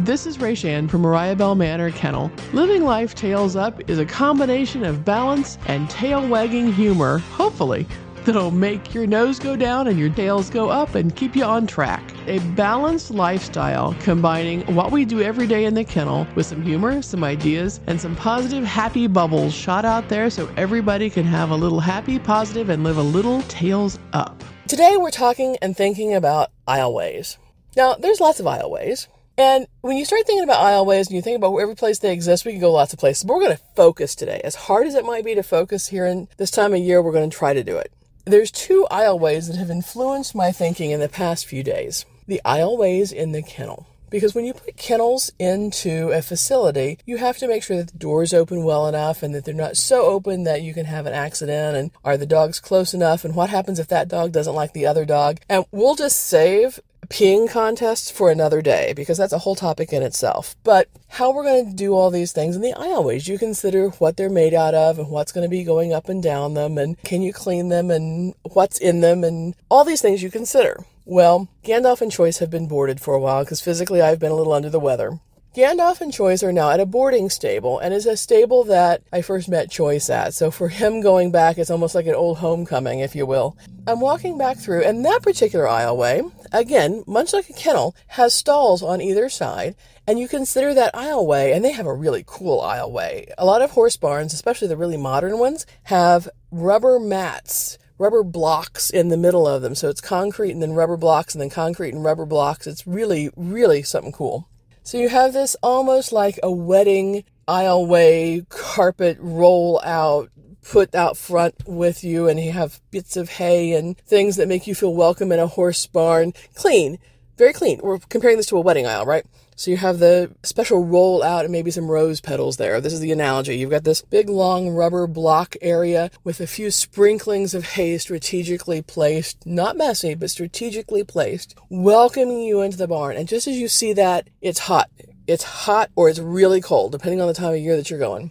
This is Rachann from Mariah Bell Manor Kennel. Living Life Tails Up is a combination of balance and tail wagging humor, hopefully, that'll make your nose go down and your tails go up and keep you on track. A balanced lifestyle combining what we do every day in the kennel with some humor, some ideas, and some positive, happy bubbles shot out there so everybody can have a little happy, positive, and live a little tails up. Today we're talking and thinking about aisleways. Now, there's lots of aisleways. And when you start thinking about aisleways and you think about every place they exist, we can go lots of places. But we're going to focus today. As hard as it might be to focus here in this time of year, we're going to try to do it. There's two aisleways that have influenced my thinking in the past few days. The aisleways in the kennel. Because when you put kennels into a facility, you have to make sure that the doors open well enough and that they're not so open that you can have an accident. And are the dogs close enough? And what happens if that dog doesn't like the other dog? And we'll just save peeing contests for another day because that's a whole topic in itself. But how we're going to do all these things in the aisleways, you consider what they're made out of and what's going to be going up and down them and can you clean them and what's in them and all these things you consider. Well, Gandalf and Choice have been boarded for a while because physically I've been a little under the weather. Gandalf and Choice are now at a boarding stable, and it's a stable that I first met Choice at. So for him going back, it's almost like an old homecoming, if you will. I'm walking back through, and that particular aisleway, again, much like a kennel, has stalls on either side, and you consider that aisleway, and they have a really cool aisleway. A lot of horse barns, especially the really modern ones, have rubber mats rubber blocks in the middle of them. So it's concrete and then rubber blocks and then concrete and rubber blocks. It's really, really something cool. So you have this almost like a wedding aisleway carpet roll out put out front with you and you have bits of hay and things that make you feel welcome in a horse barn. Clean, very clean. We're comparing this to a wedding aisle, right? So you have the special roll out and maybe some rose petals there. This is the analogy. You've got this big long rubber block area with a few sprinklings of hay strategically placed, not messy, but strategically placed, welcoming you into the barn. And just as you see that, it's hot. It's hot or it's really cold, depending on the time of year that you're going.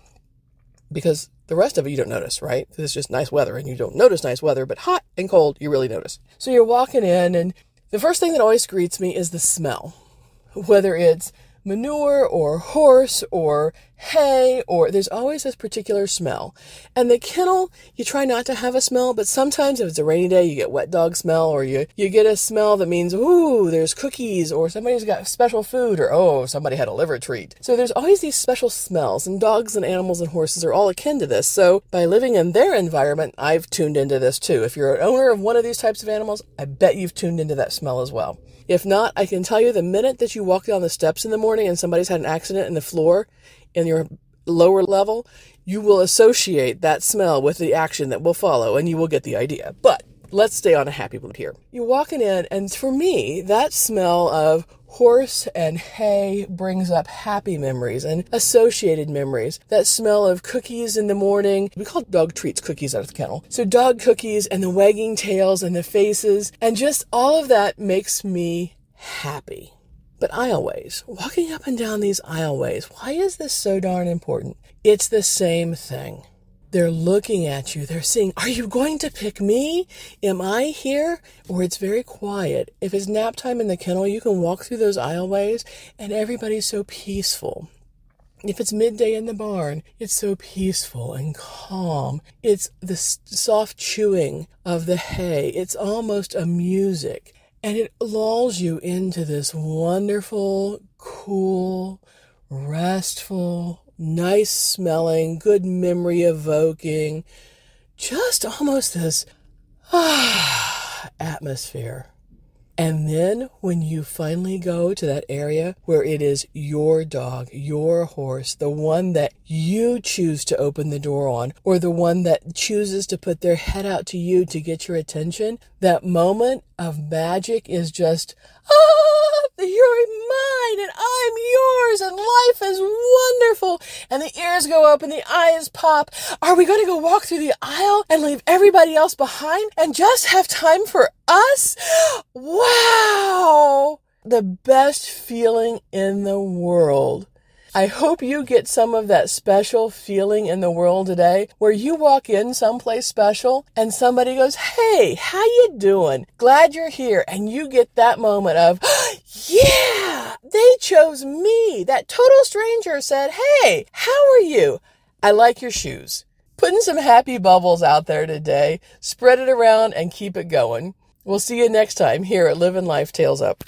Because the rest of it you don't notice, right? It's just nice weather and you don't notice nice weather, but hot and cold you really notice. So you're walking in and the first thing that always greets me is the smell. Whether it's manure or horse or hay or there's always this particular smell. And the kennel, you try not to have a smell, but sometimes if it's a rainy day, you get wet dog smell or you, you get a smell that means, ooh, there's cookies or somebody's got special food or oh, somebody had a liver treat. So there's always these special smells and dogs and animals and horses are all akin to this. So by living in their environment, I've tuned into this too. If you're an owner of one of these types of animals, I bet you've tuned into that smell as well. If not, I can tell you the minute that you walk down the steps in the morning and somebody's had an accident in the floor in your lower level, you will associate that smell with the action that will follow and you will get the idea. But let's stay on a happy mood here. You're walking in, and for me, that smell of horse and hay brings up happy memories and associated memories. That smell of cookies in the morning. We call dog treats cookies out of the kennel. So dog cookies and the wagging tails and the faces and just all of that makes me happy. But aisleways, walking up and down these aisleways, why is this so darn important? It's the same thing. They're looking at you. They're saying, Are you going to pick me? Am I here? Or it's very quiet. If it's nap time in the kennel, you can walk through those aisleways and everybody's so peaceful. If it's midday in the barn, it's so peaceful and calm. It's the soft chewing of the hay. It's almost a music. And it lulls you into this wonderful, cool, restful, nice smelling, good memory evoking, just almost this ah, atmosphere. And then when you finally go to that area where it is your dog, your horse, the one that you choose to open the door on, or the one that chooses to put their head out to you to get your attention, that moment of magic is just, ah, you're mine and I'm yours and life is wonderful. And the ears go up and the eyes pop. Are we going to go walk through the aisle and leave everybody else behind and just have time for us? Wow. The best feeling in the world. I hope you get some of that special feeling in the world today where you walk in someplace special and somebody goes, "Hey, how you doing? Glad you're here." And you get that moment of, "Yeah, they chose me. That total stranger said, Hey, how are you? I like your shoes. Putting some happy bubbles out there today. Spread it around and keep it going. We'll see you next time here at Living Life Tails Up.